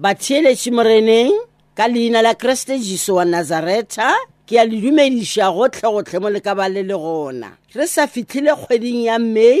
batheeletši moreneng ka leina la kriste jesu wa nazareta ke a le dumediša gotlhegotlhe mo le ka ba le le gona re sa fitlhile kgweding ya may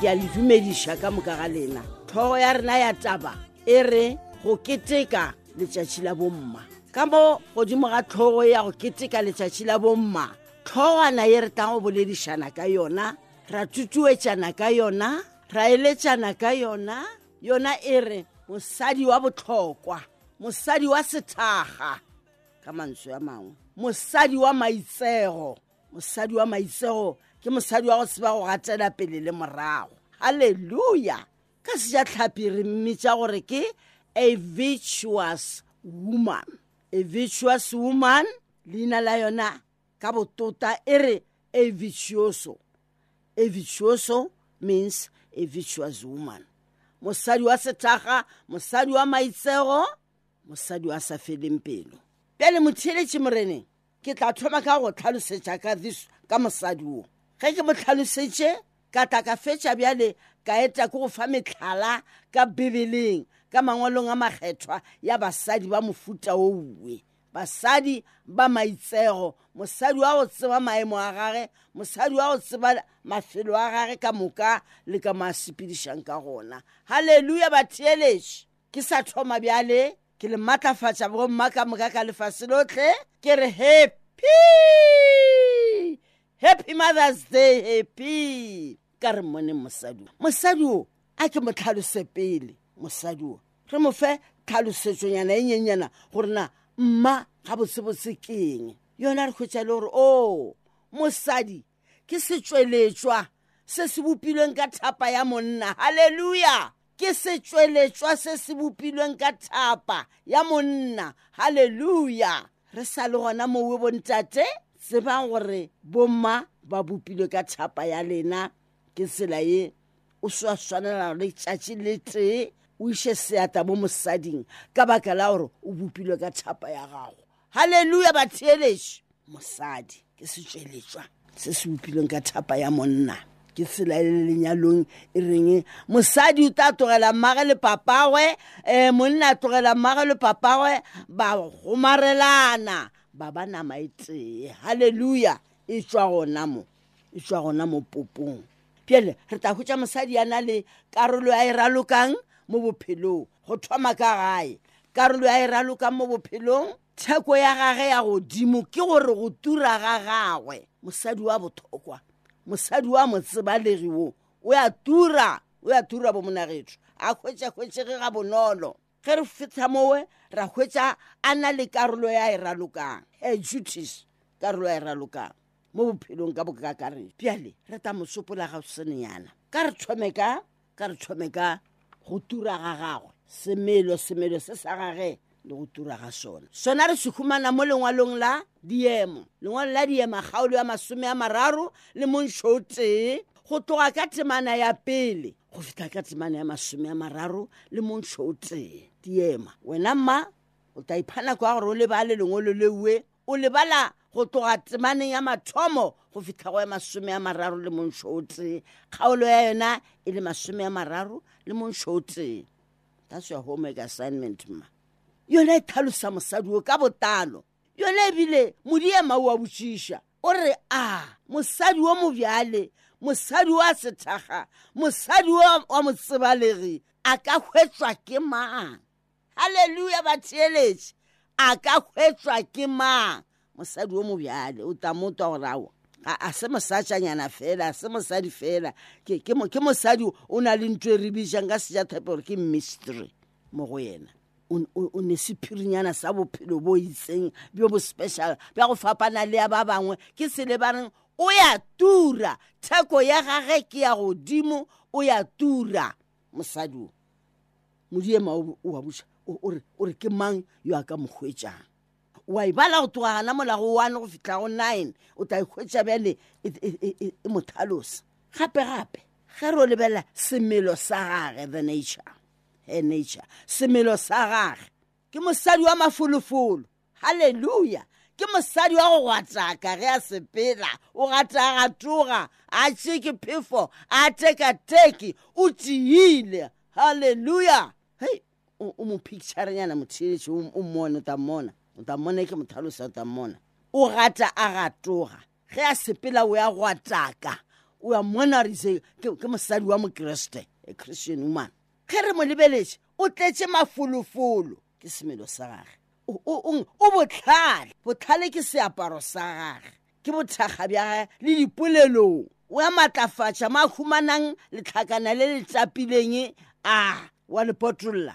ke a le dumediša ka moka ga lena thogo ya rena ya taba e re go keteka letšatši la bomma ka mo godimo ga tlhogo ya go keteka letšatši la bomma tlhogwana ye re tlago boledišana ka yona ra tutuetšana ka yona ra eletšana ka yona yona e re mosadi wa botlhokwa mosadi wa sethaga ka mantswe a mangwe mosadi wa maitsego mosadi wa maitsego ke mosadi wa go tseba go gatela pele le morago halleluja ka sejatlhapi re mmitša gore ke a virtuous woman a virtuous woman leina la yona ka botota e re a virtuoso a virtuoso means a virtuous woman mosadi wa sethaga mosadi wa maitsego mosadi a sa feleng pelo pele motheeletše moreneng ke tla thoma ka go tlhalosetša ka this ka mosadi wo ge ke mo tlhalosetše ka tla ka fetša bjale ka eta ke go fa metlhala ka bibeleng ka mangwalong a makgethwa ya basadi ba mofuta ouwe basadi ba maitsego mosadi wa go tseba maemo a gage mosadi wa go tseba mafelo a gage ka moka le ka mo a sepedišang ka gona halleluja batheeletše ke sa thoma bjale ke le matlafatša bomma ka moka ka lefase lotlhe ke re happy happy mothers day happy ka re moneng mosadi o mosadi o a ke mo tlhalose pele mosadi o re mo fe tlhalosetsonyana e nyenyana gore na mma ga botsebotse keng yona re kgwetsa le gore o oh, mosadi ke setšweletšwa se se bopilweng ka thapa ya monna halleluja ke setšweletšwa se se bopilweng ka thapa ya monna halleluja re sa le gona mowe bontate tsebang gore bomma ba bopilwe ka thapa ya lena ke tsela ye o se wa swanela le tšatši le tee o iše seata mo mosading ka baka la gore o bopilwe ka thapa ya gago halleluya batheeletši mosadi ke setšweletšwa se se bopilweng ka thapa ya monna ke tsela e le lenyalong e reng mosadi o tla tlogela mmage le papagwe um monna a tlogela mmage le papagwe ba gomarelana ba ba nama e tee halleluya e tswa gona mo e tšwa gona mo popong pele re tla hwetša mosadi ya na le karolo ya e ralokang mo bophelong go thoma ka gae karolo ya e ralokang mo bophelong theko ya gage ya godimo ke gore go tura ga gagwe mosadi wa bothokwa mosadi wa motsebalegi wo o ya tura o ya tura bomonagetho a hwetšahwetšege ga bonolo ge re fitlha mowe ra hwetša a na le karolo ya e ralokang her duties karolo ya e ralokang mo bophelong ka bokakakareng bjale re ta mo sopola ga senenyana ka re thome ka ka re thome ka go tura ga gagwe semelo semelo se sa gage le go tura ga sona sona re se humana mo lengwalong la diemo lengwalo la diema kgaolo ya masome a mararo le monšo o tee go tloga ka temana ya pele go fihla ka temana ya masome a mararo le montšho o tee diema wena mma o ta ipha nako ya gore o lebale lengolo leue o lebala go tloga temaneng ya mathomo go fitlha go ya masome a mararo le montšho o tee kgaolo ya yona e le masome a mararo le montšho o tee that's your homework assignment mma yona e thalosa mosadi o ka botalo yona ebile modiema o a botšiša o re a mosadi wo mobjale mosadi wa sethaga mosadi wa motsebalegi a ka hwetswa ke mang halleluja batheeletše a ka hwetswa ke mang mosadi wo mobjale o tla motwa gore awa a se mosatšanyana fela a se mosadi fela ke mosadi o na le ntho e re bijang ka sejathepe gore ke mystery mo go yena o ne sephirinyana sa bophelo bo itseng bjo bo special bja go fapana le ya ba bangwe ke sele ba reng o ya tura theko ya gage ke ya godimo o ya tura mosadi o modiema o wa buša o re ke mang yo a ka mokgwetsang wa e bala go tloga gana molago one go fitlha go nine o tla ikgwetsa bjale e, e, e, e mothalosa gape gape ge re o lebelela semelo sa gage the nature e nature semelo sa gage ke mosadi wa mafolofolo halleluja ke mosadi wa go gwataka ge a sepela o gatagatoga a tšeke phefo a tekateke o tiile halleluja hei o mo picturenyana motheletše o mmone o ta mmona o ta mmona ke mothalosa o ta mmona o gata a gatoga ge a sepela o ya go a taka o ya mona re itse ke mosadi wa mokeresete a christian woman ge re mo lebeletse o tletse mafolofolo ke semelo sa gage o botlhale botlhale ke seaparo sa gage ke bothakga bja gage le dipolelong o ya matlafatša ma humanang letlhakana le le tapileng a wa lepotrolla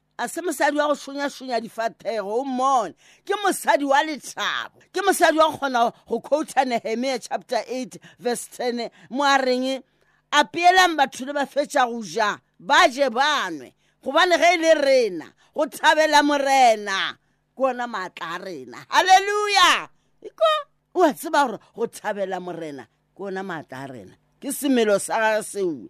a se mosadi wa go šonyašonya difathego o mmone ke mosadi wa lethabo ke mosadi wa kgona go quota nehemia chapter 8 verse 10 mo a reng apeelang batho le ba fetša go ja ba je banwe gobane ge e le rena go thabela morena ke ona maatla a rena halleluja iko o a tseba gore go thabela morena ke ona maatla a rena ke semelo sa gage seue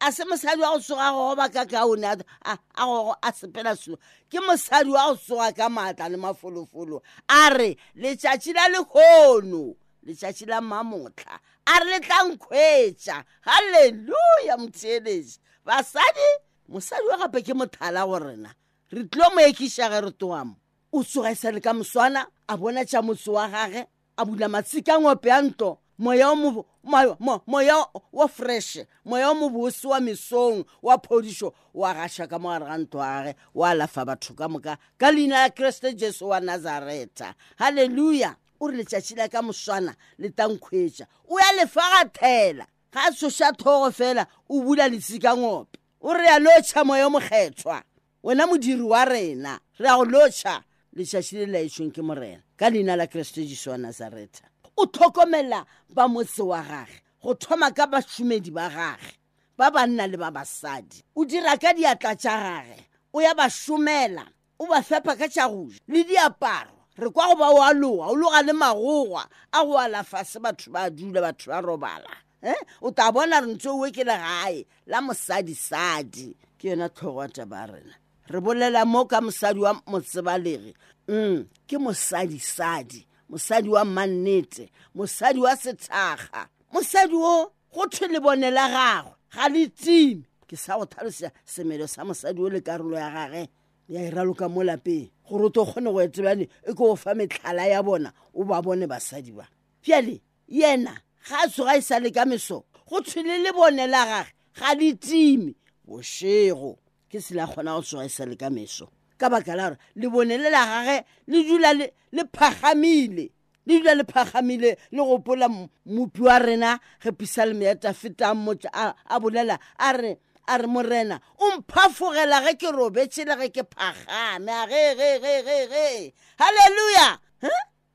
a se mosadi wa go tsoga go goba ka kaone a gogo a sepela selo ke mosadi wa go tsoga ka maatla le mafolofolo a re letšatši la lekgono letšatši la mamotlha a re le tlang kgwetša halleluya motheeletši basadi mosadi wa gape ke mothala go rena re tlo mo ekišage re toamo o tsoga e sa le ka moswana a bona tša motse wa gage a bula matsika a ngope a ntlo moya mo, mo, mo, moya wa freshe moya wa mobose wa mesong wa phodišo wa gaša ka mo gare ga ntlo gage wa alafa batho ka moka ka leina la kriste jesu wa nazareta halleluja o re letšatši la ka moswana le tankgwetša o ya lefagathela ga a tshoša thogo fela o bula letsika ngope o re ya lotšha moya o mokgethwa wena modiri wa rena re a go lotšha letšatši le laetšweng ke morena ka leina la keresete jesu wa nazareta o tlhokomela ba motse wa gage go thoma ka bašomedi ba gage ba banna le ba basadi o dira ka diatla tša gage o ya ba šomela o ba fepa ka tša goja le diaparo re kwa go ba o aloga o loga le magogwa a go alafase batho ba dula batho ba robala e o tla bona re ntse oe ke legae la mosadisadi ke yona tlhogo ya taba ya rena re bolela mo ka mosadi wa motsebalege um ke mosadisadi mosadi wa mannete mosadi wa setshaga mosadi o go thwe lebone la gagwe ga le tsime ke sa go tlhalosa semelo sa mosadi o le karolo ya gage ya e raloka mo lapeng gore o tlo kgone go etebane e ke go fa metlhala ya bona o ba bone basadi ba fjale yena ga a tsoga e sale ka meso go tshwele le bone la gage ga di time bošego ke sela kgona go tsoga e sale ka meso ka baka la gore lebonele la gage le dula le phagamile le dula le phagamile le gopola mopi wa rena re pisa le meeta fetang motho a bolela a re a re morena o mphafogela ge ke robetse le ge ke phagame a ge ge ge ge ge halleluja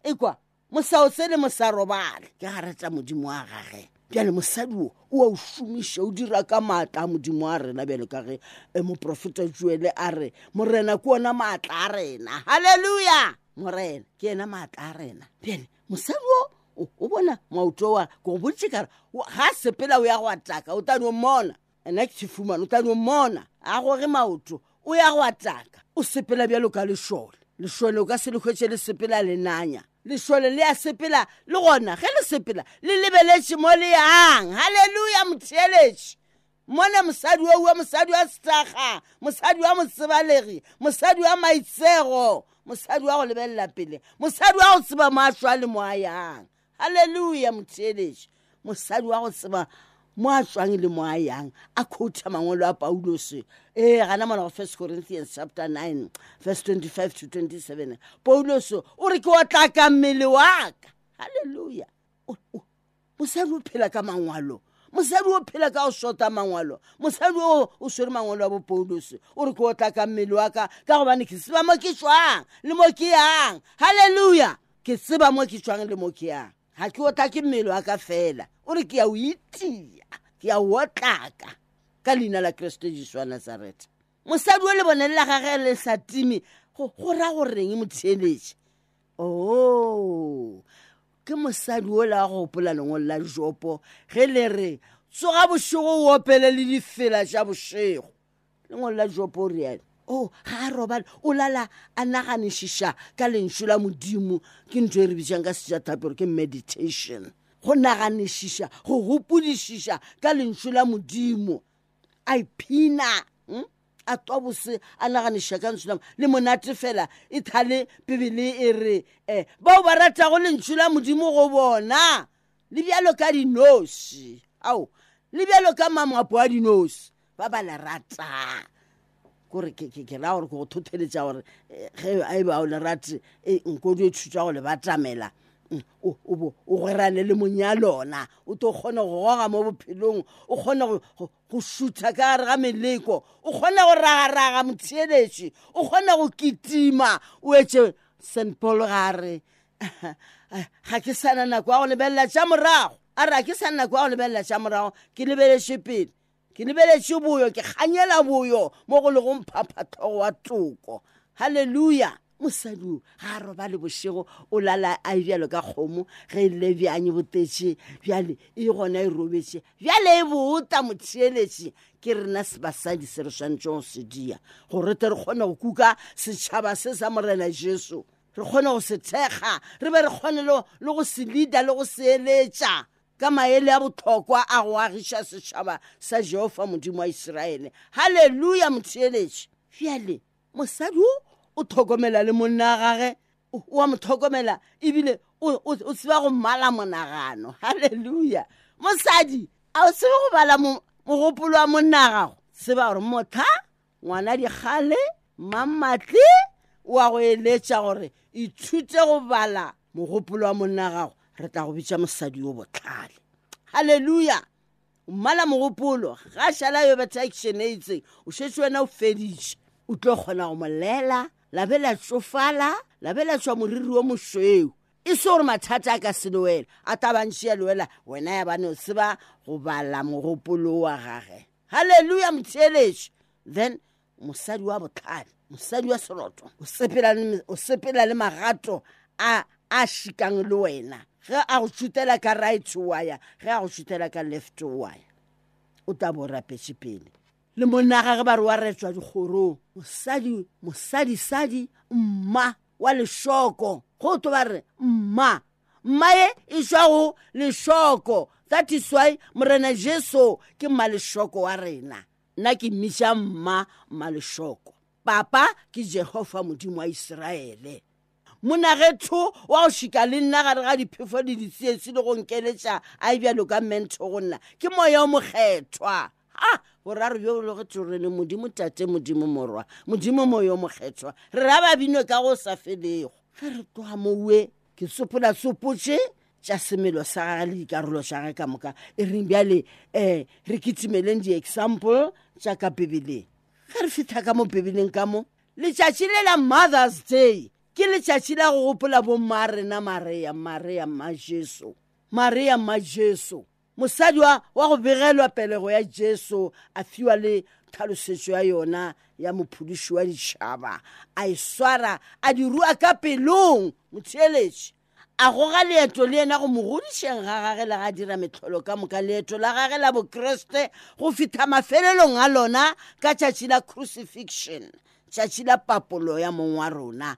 ekwa mosaose le mosarobale ke ga reta modimo wa gage bjale mosadi o o a o šomiša o dira ka maatla a modimo a rena bjale ka ge e moprofeta joele a re morena ke ona maatla a rena halleluja morena ke ena maatla a rena bjale mosadi o o bona maoto wa ko botse kare ga sepela o ya go ataka o tane o mona nna ke thefumane o tlanyo mona a gore maoto o ya go ataka o sepela bjalo ka lešole lešole o ka se le hwetše le sepela le nanya lešole le ya sepela le gona ge le sepela le lebeletše mo le yang halleluja motheeletše mone mosadi wa ua mosadi wa setaga mosadi wa mosebalegi mosadi wa maitsego mosadi wa go lebelela pele mosadi wa go tseba mašo a le mo a yang halleluya motheeletši mosadi wa go tseba mo a tswang le mo a yang a khotha mangwelo a paulose ee gana mona go first corinthians chapter 9 verse 25 to 27 paulose o re ke wa tlaka mmele wa ka halleluja mosadi o phela ka mangwalo mosadi o phela ka go shota mangwalo mosadi o o swere mangwalo wa bopaulose o re ke o tlaka mmele wa ka ka gobane ke seba mo ke tswang le mo ke yang halleluja ke tseba mo ke tšwang le mo ke yang ga ke otla ke mmele wa ka fela o re ke ya o itia ke ya otlaka ka leina la keresete jesu wa nazareta mosadi o le bone le la gage le sa timi go ra go reng motheletše o oh, ke mosadi o la go gopola lengwe la jopo ge le re tsoga bošego o opele le difela tša bošego lengwalo la jopo o reale o oh, ga a robale o lala a naganišiša ka lentšu la modimo ke ntho e re bitsang ka sejathapi gore ke meditation go naganišiša go gopodišiša ka lentšu la modimo a iphina hmm? a twa bose a naganišiša ka lentšu la le monate fela e thale pebele e re um bao ba ratago lentšu la modimo go bona le bjalo ka dinoši ao le bjalo ka mamwapo a dinoši ba ba le ratang kore ke ra gore ke go thotheletša gore eh, ge a e ba o le rate e nko di e thutsa go le batamela mm, o gwerane le mong ya lona o to kgone go goga mo bophelong o kgone go šutha ka gare ga meleko o kgone go ragaraga motheeletši o kgone go kitima o etse st paul gare ga ke sana nako ya go lebelela tša morago a re ga ke sana nako ya go lebelela tša morago ke lebeletse pele ke lebeletse boyo ke kganyela boyo mo go lego mphaphatlhogo wa toko halleluja mosadi ga a roba le bošego o lala a bjalo ka kgomo ge e le bjanye botetše bjale e gona e robetše bjale e bota motheeletše ke rena sebasadi se re swanetšego se dia gore te re kgone go kuka setšhaba se sa morena jesu re kgone go se thekga re be re kgone le go se leader le go seeletša ka maele a botlhokwa a go agiša setšhaba sa jehofa modimo wa iseraele halleluja motheeletše fjale mosadi o o tlhokomela le monna a gage wa mo tlhokomela ebile o tseba go mmala monagano halleluja mosadi a o tsebe go bala mogopolo wa monna a gago tseba gore motlha ngwana dikgale mmamatli o a go eletša gore ithute go bala mogopolo wa monna gago re tla go bitša mosadi yo botlhale halleluja mmala mogopolo ga šala yo betha action e itseng o šetse wena o feditše o tlo kgona go molela labe la tsofala labe la tswa moriri wo mošweu e se gore mathata a ka se le wela a tabantšhi ya le wela wena ya bane o tseba go bala mogopolo wa gage halleluya motheeletši then mosadi wa botlhale mosadi wa seroto o sepela le magato a a šikang le wena ge a go šutela ka right waya ge a go šutela ka left waya o tla bo rapetše pele le monaga ge ba re wa retswa dikgorong mosadi mosadisadi mma wa lešoko go to ba re mma mmaye e šwa go lešoko that is why morena jesu ke mmalešoko wa rena nna ke mmiša mma mmalešoko papa ke jehova modimo wa iseraele monagetho wa go šika le nna gare ga diphefo le ditsietsi le go nkeletša a e bjalo ka mento go nna ke moya o mokgethwa a boraro bjo bo lego torele modimo tate modimo morwa modimo moyo mokgethwa re ra ba bino ka go sa felego ge re tloga mowe ke sopola sopotše tša semelo sa gage le dikarolo tša gage ka moka e reng bjale um re ketimeleng di-example tša ka bibeleng ge re fitlha ka mo bibeleng ka mo letšatši le la mothers day ke letšatši la go gopola bomma rena marea marea ma jesu marea ma jesu mosadi wa wa go begelwa pelego ya jesu a fiwa le tlhalosetšo ya yona ya mophodiši wa ditšhaba a e swara a di rua ka pelong motheeletši a goga leeto le yena go mogodišeng ga gage le ga dira metlholo ka moka leeto la gage la bokreste go fitha mafelelong a lona ka tšatši la crucifixion tšatši la papolo ya mong wa rona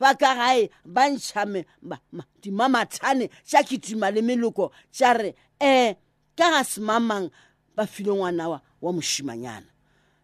ba ka gae ba ntšhame dimamathane tša kitima le meloko tša re um ka ga semamang ba file ngwana wa wa mošimanyana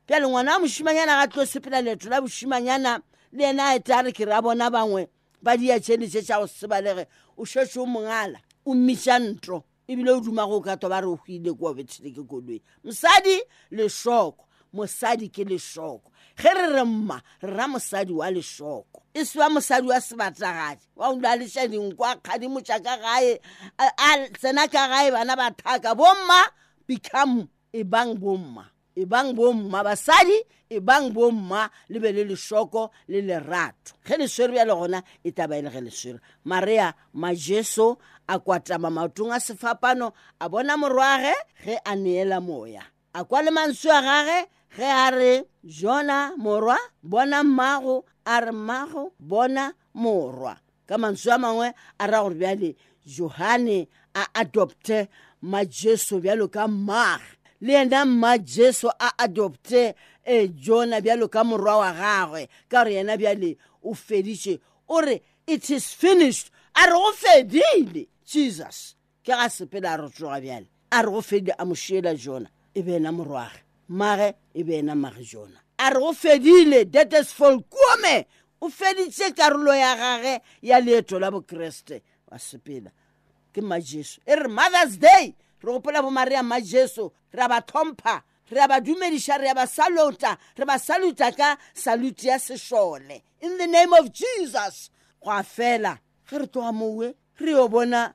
pjale ngwana wa mošimanyana ga tlo sepela leeto la bošimanyana le yena a eta re ke ra bona bangwe ba diatšenetše tša go sebalege o šetše o mongala o mmitša ntro ebile o duma go ka to ba re go ile kwa bethile ke koloi mosadi lešoko mosadi ke lešoko ge re re mma re ra mosadi wa lešoko e sewa mosadi wa sebatlagadi wa o a leša dinkwa kgadimo tša ka gae a tsena ka gae bana ba thaka bomma become e bang bomma e bang bomma basadi e bang bomma le be le lesoko le lerato ge le swere bjale gona e taba e le ge le swere marea majeso a kwatama maotong a sefapano a bona morwage ge a neela moya a kwa le mantswe a gage ge a re jona morwa bona mmago a re mmago bona morwa ka mantswe a mangwe a ra gore bjale johane a adopte majesu bjalo ka mar le yena mma jesu a adopte e jona bjalo ka morwa wa gagwe ka gore yena bjale o feditše o re it is finished a re go fedile jesus ke ga sepele a re tsoga bjale a re go fedi a mošiela jona e be ena morwage mage e be ena mage jona a re go fedile detes fall kuome o feditse karolo ya gage ya leeto la bokreste wa sepela ke mma jesu e re mothers day re gopola bo maria mma jesu re a ba tlhompha re a ba dumediša re a ba salota re ba saluta ka saluti ya sešole in the name of jesus go a fela ge re tloga mowe re yo bona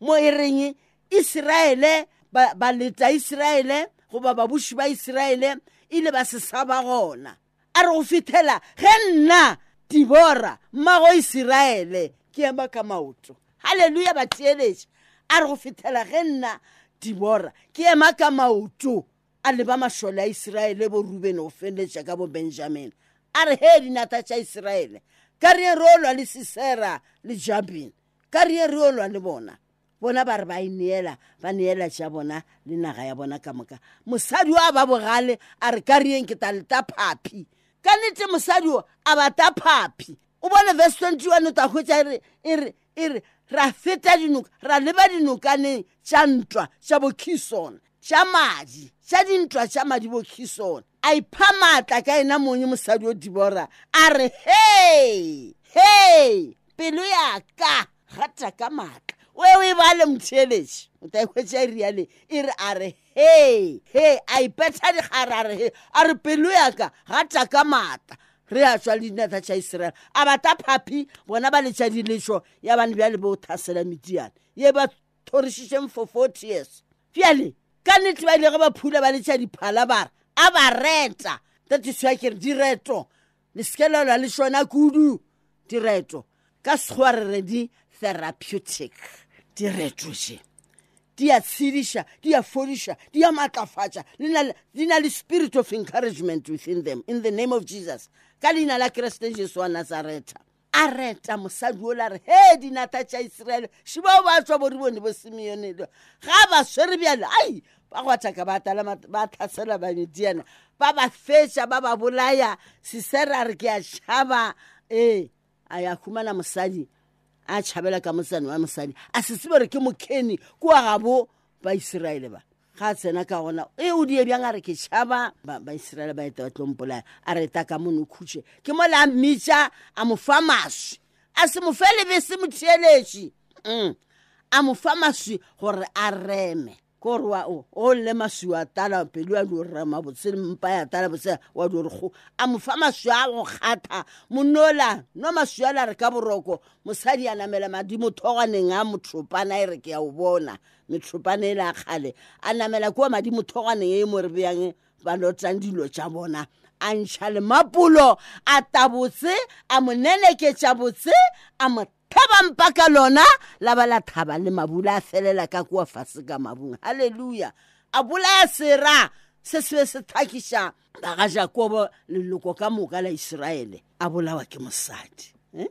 mo e reng isiraele baleta ba isiraele goba babuši ba isiraele ile ba se saba gona a re go fitlhela ge nna dibora mmago isiraele ke ema ka maoto halleluja ba theeletša a re go fitlhela ge nna dibora ke ema ka maoto a leba mašole a isiraele bo ruben go feleletša ka bo benjamin a re he dinata tša isiraele ka re e rolwa le sisera le jabin ka re ye re olwa le bona bona ba re ba ineela ba neela ja bona le naga ya bona ka moka mosadi wa ba bogale a re ka re yeng ke ta leta phaphi ka nete mosadi o a bata phaphi o bone verse 21 o ta hwetsa e re e re e re ra feta dinoka ra leba dinokaneng tša ntwa tša bokhisona tša madi tša dintwa tša madi bokhisona a ipha maatla ka ena monye mosadi o dibora a re hei hei pelo ya ka gata ka maatla o e o e bale motheeletše o ta ekgwetša e riale e re a re hei hei a ipetha dikgare a re he a re pelo ya ka gata ka maatla re a tswa le dinatha tša iseraele a bata phaphi bona ba letša dilešo ya bane bjale bo thasela mediane ye ba thorišišeng for forty years bjale ka nete ba ile ge ba phula ba letša diphala bara a ba reta ka tisoa kere direto le sekelelwa le sona kudu direto ka sekgowa re re di therapeutic direto je di a tshediša di a fodiša di a maatlafatša di na le spirit of encouragement within them in the name of jesus ka leina la keresete jesu wa nazareta a reta mosadi o la re he dinata tša iseraele šibo ba tswa bo ribone bo simeonelo ga ba swere bjalo ai ba gwathaka ba tala ba tlhasela bamediana ba ba fetša ba ba bolaya sisera re ke a tšhaba ee a ya humana mosadi a tšhabela ka motsane wa mosadi a se tsebe re ke mokeni kua gabo baiseraele ba ga a tsena ka gona e o die bjang a re ke tšhaba baisraele ba eta ba tlompolaya a re ta ka mone o khutše ke mo le a mmitša a mo fa maswi a se mo fe lebe se mo theeletše mm. a mo fa maswi gore a reme kore wa o o lle maswi wa tala pelo ya di o rema botse le mpa ya tala botse wa di o rego a mo fa maswi a go kgatha monola no maswi a la re ka boroko mosadi ya namela madimo thoganeng a mothopana e re ke ya o bona metshopane e le a kgale a namela kua madimothogwane e mo re bjang ba lotlang dilo tša bona a ntšha le mapolo a tabotse a mo neneketša botse a mo thabampa ka lona la ba la thaba le mabula a felela ka kua fase ka mabung halleluja a bolaya sera se sebe se thakiša ba ga jakobo leloko ka moka la iseraele a bolawa ke mosadi eh?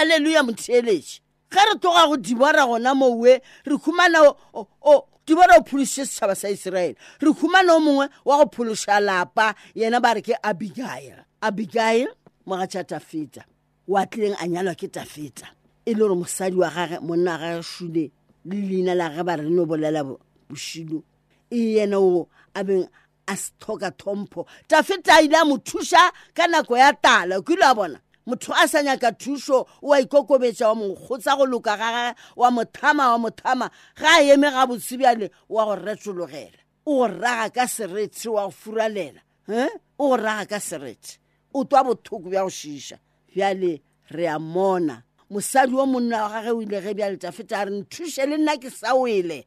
aleluya motheeletši ge re tloga go dibora gona mowe re humana dibora o phološitše setšhaba sa iseraele re humana o mongwe wa go phološa lapa yena ba re ke abigail abigail moga tša tafeta wa tlileng a nyalwa ke tafeta e le gore mosadi wa gage monna ga gage šule le leina la gage ba re no bolela bošilo e yena o a beng a se tlhoka tlhompho tafeta a ile a mo thuša ka nako ya tala o kile a bona motho a sa nyaka thušo o a ikokobetša wa mokgotsa go loka ga gage wa mothama wa mothama ga a eme ga botse bjale wa go retsologela o go raga ka seretse wa go furalela um o go raga ka seretse o twa bothoko bja go šiša bjale re a mona mosadi wa monna wa gage o ile ge bjale tafeta a re nthuše le nna ke sa wele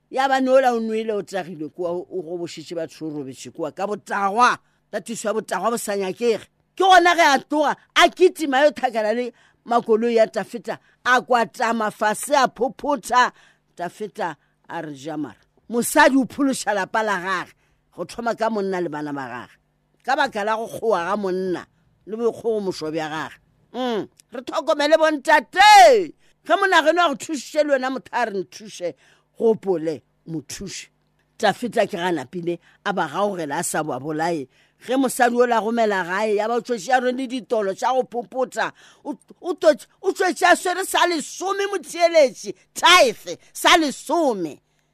ya ba nola o nwele o tagilwe kua o gobošitše batho o robetše kua ka botagwa ka thuso ya botagwa bo sa nyakege ke gona ge a tloga a kitima yo thakana le makoloi ya tafeta a kwatama fase a phophotha tafeta a re jamara mosadi o phološa lapa la gage go thoma ka monna le bana ba gage ka baka la go kgowa ga monna le boikgogo mošwa bja gage mm. re tlhokomele bontate ge monageno wa go thušiše le wena motho a re nthuše gopole mothuše tafeta ke ga napile a ba gaogela a sa ba bolaye ge mosadi o la gomela gae ya ba tšwetše ya rone ditolo tša go phopota o tšwetše a swere sa lesome motheeletše tithe sa lesome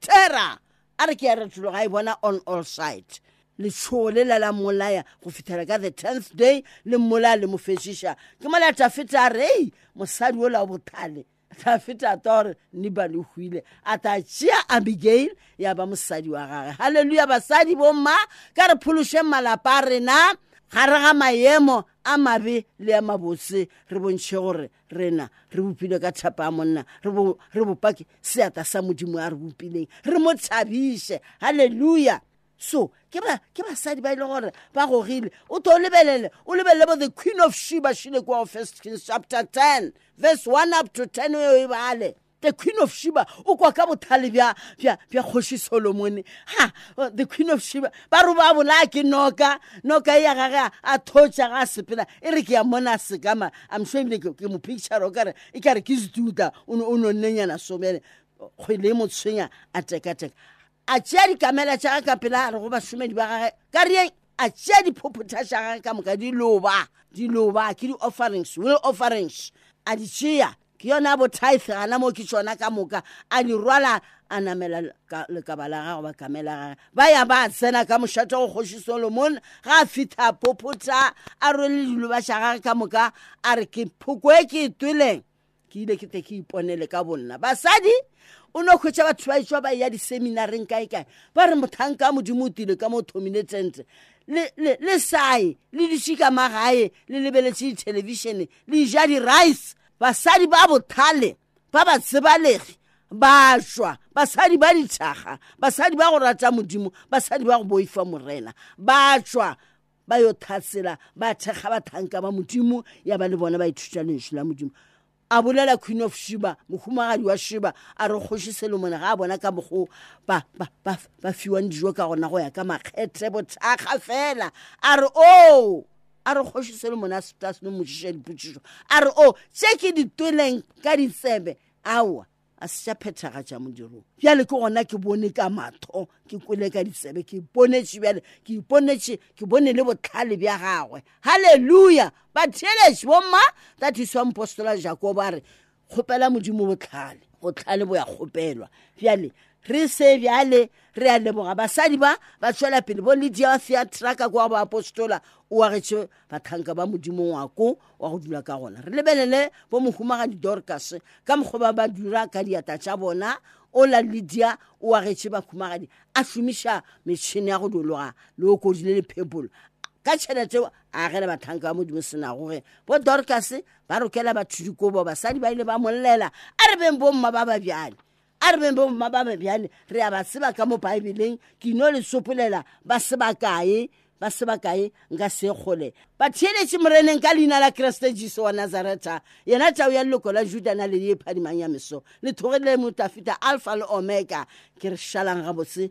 tsera a re ke ya retolo ga e bona on all side letšhoo le la la molaya go fitlhela ka the tenth day le mmolaya le mo fešiša ke molaya tafete a re ei mosadi o la bothale tafete a ta gore ni ba le hwile a ta tšea abigail ya ba mosadi wa gage halleluja basadi bomma ka re phološeng malapa a rena gare ga maemo a mabe le a mabotse re bontšhe gore rena re bopilwe ka tšhapa ya monna re bopake seata sa modimo a re bopileng re mo tšhabiše halleluja so ke basadi ba e le gore ba gogile o tho o lebelele o lebelele bo the queen of sheba shile kwa first kings chapter ten verse one up to ten o e bale the queen of shiba o kwa ka bothale bja kgoši solomone ha uh, the queen of shiba ba re ba bolaya ke noka noka e ya gage a thotša ga a sepela e re ke ya mona sekama am sure ebile ke mo picture o kare e ka re ke setuta o nonnenyana somele kgwele e mo tshwenya a tekateka a tšea dikamela tša gage ka pela a re go bašomedi ba gage ka reng a tšea diphophotha tša gage ka moka di loba di loba ke di-offerings will offerings a di tšea ke yona bo tithe gana mo ke tšona ka moka a di rwala a namela lekaba la gagwe ba kamela gage ba ya ba tsena ka mošate go kgoši solomon ga a fitha a phophotha a rwele dilo ba xa gage ka moka a re ke phoko e ke e tweleng ke ile ke te ke iponele ka bonna basadi o ne kgwetša batho ba etswa ba ya diseminareng kae kae ba re mothanka a modimo o tile ka mo thomile tsentse le sae le dutše ka magae le lebeletse dithelebišene lijadi rice basadi ba bothale ba ba tsebalegi ba šwa basadi ba ditšhaga basadi ba go rata modimo basadi ba go boifa morena ba šwa ba yo thasela ba thekga bathanka ba modimo ya ba le bona ba ithuta lenšu la modimo a bolela queen of shiba mohumagadi wa shiba a re kgoši selomone ga a bona ka mogo ba fiwang dijo ka gona go ya ka makgethe bothakga fela a re o oh! a re kgoši solomone a seta seno mošiša dipotšišo a re o oh, tše ke ditweleng ka ditsebe aowa a se tša phethagatša modirong bjale ke gona ke bone ka matho ke kwele ka ditsebe ke iponetše bjale ke iponetše ke bone le botlhale bja gagwe halleluja batheeletši bomma that is wa mopostola jakobo a re kgopela modimo botlhale botlhale bo ya kgopelwa bjale re se bjale re a leboga basadi ba ba tswela pele bo ledia theatraka kwa go apostola o agetše batlhanka ba modimo wako wa go dula ka gona re lebelele bo mohumagadi dorcas ka mokgwa ba ba dura ka diata tša bona o la ledia o agetše bakhumagadi a šomiša metšhini ya go dologa le o kodile le phebolo ka tšhelete a agela batlhanka ba modimo senago ge bo dorcas ba rokela batho dikobo basadi ba ile ba mollela a re beng bomma ba ba bjale a re beng bomma ba ba bjale re ya ba tseba ka mo baebeleng ke no le sopolela ba se ba kae ba se ba kae nka se kgole ba theeletše moreneng ka leina la keresete jesu wa nazareta yena tao ya leloko la judana le ye phadimang ya meso le thogile motafita alfa le omega ke re šalang gabotse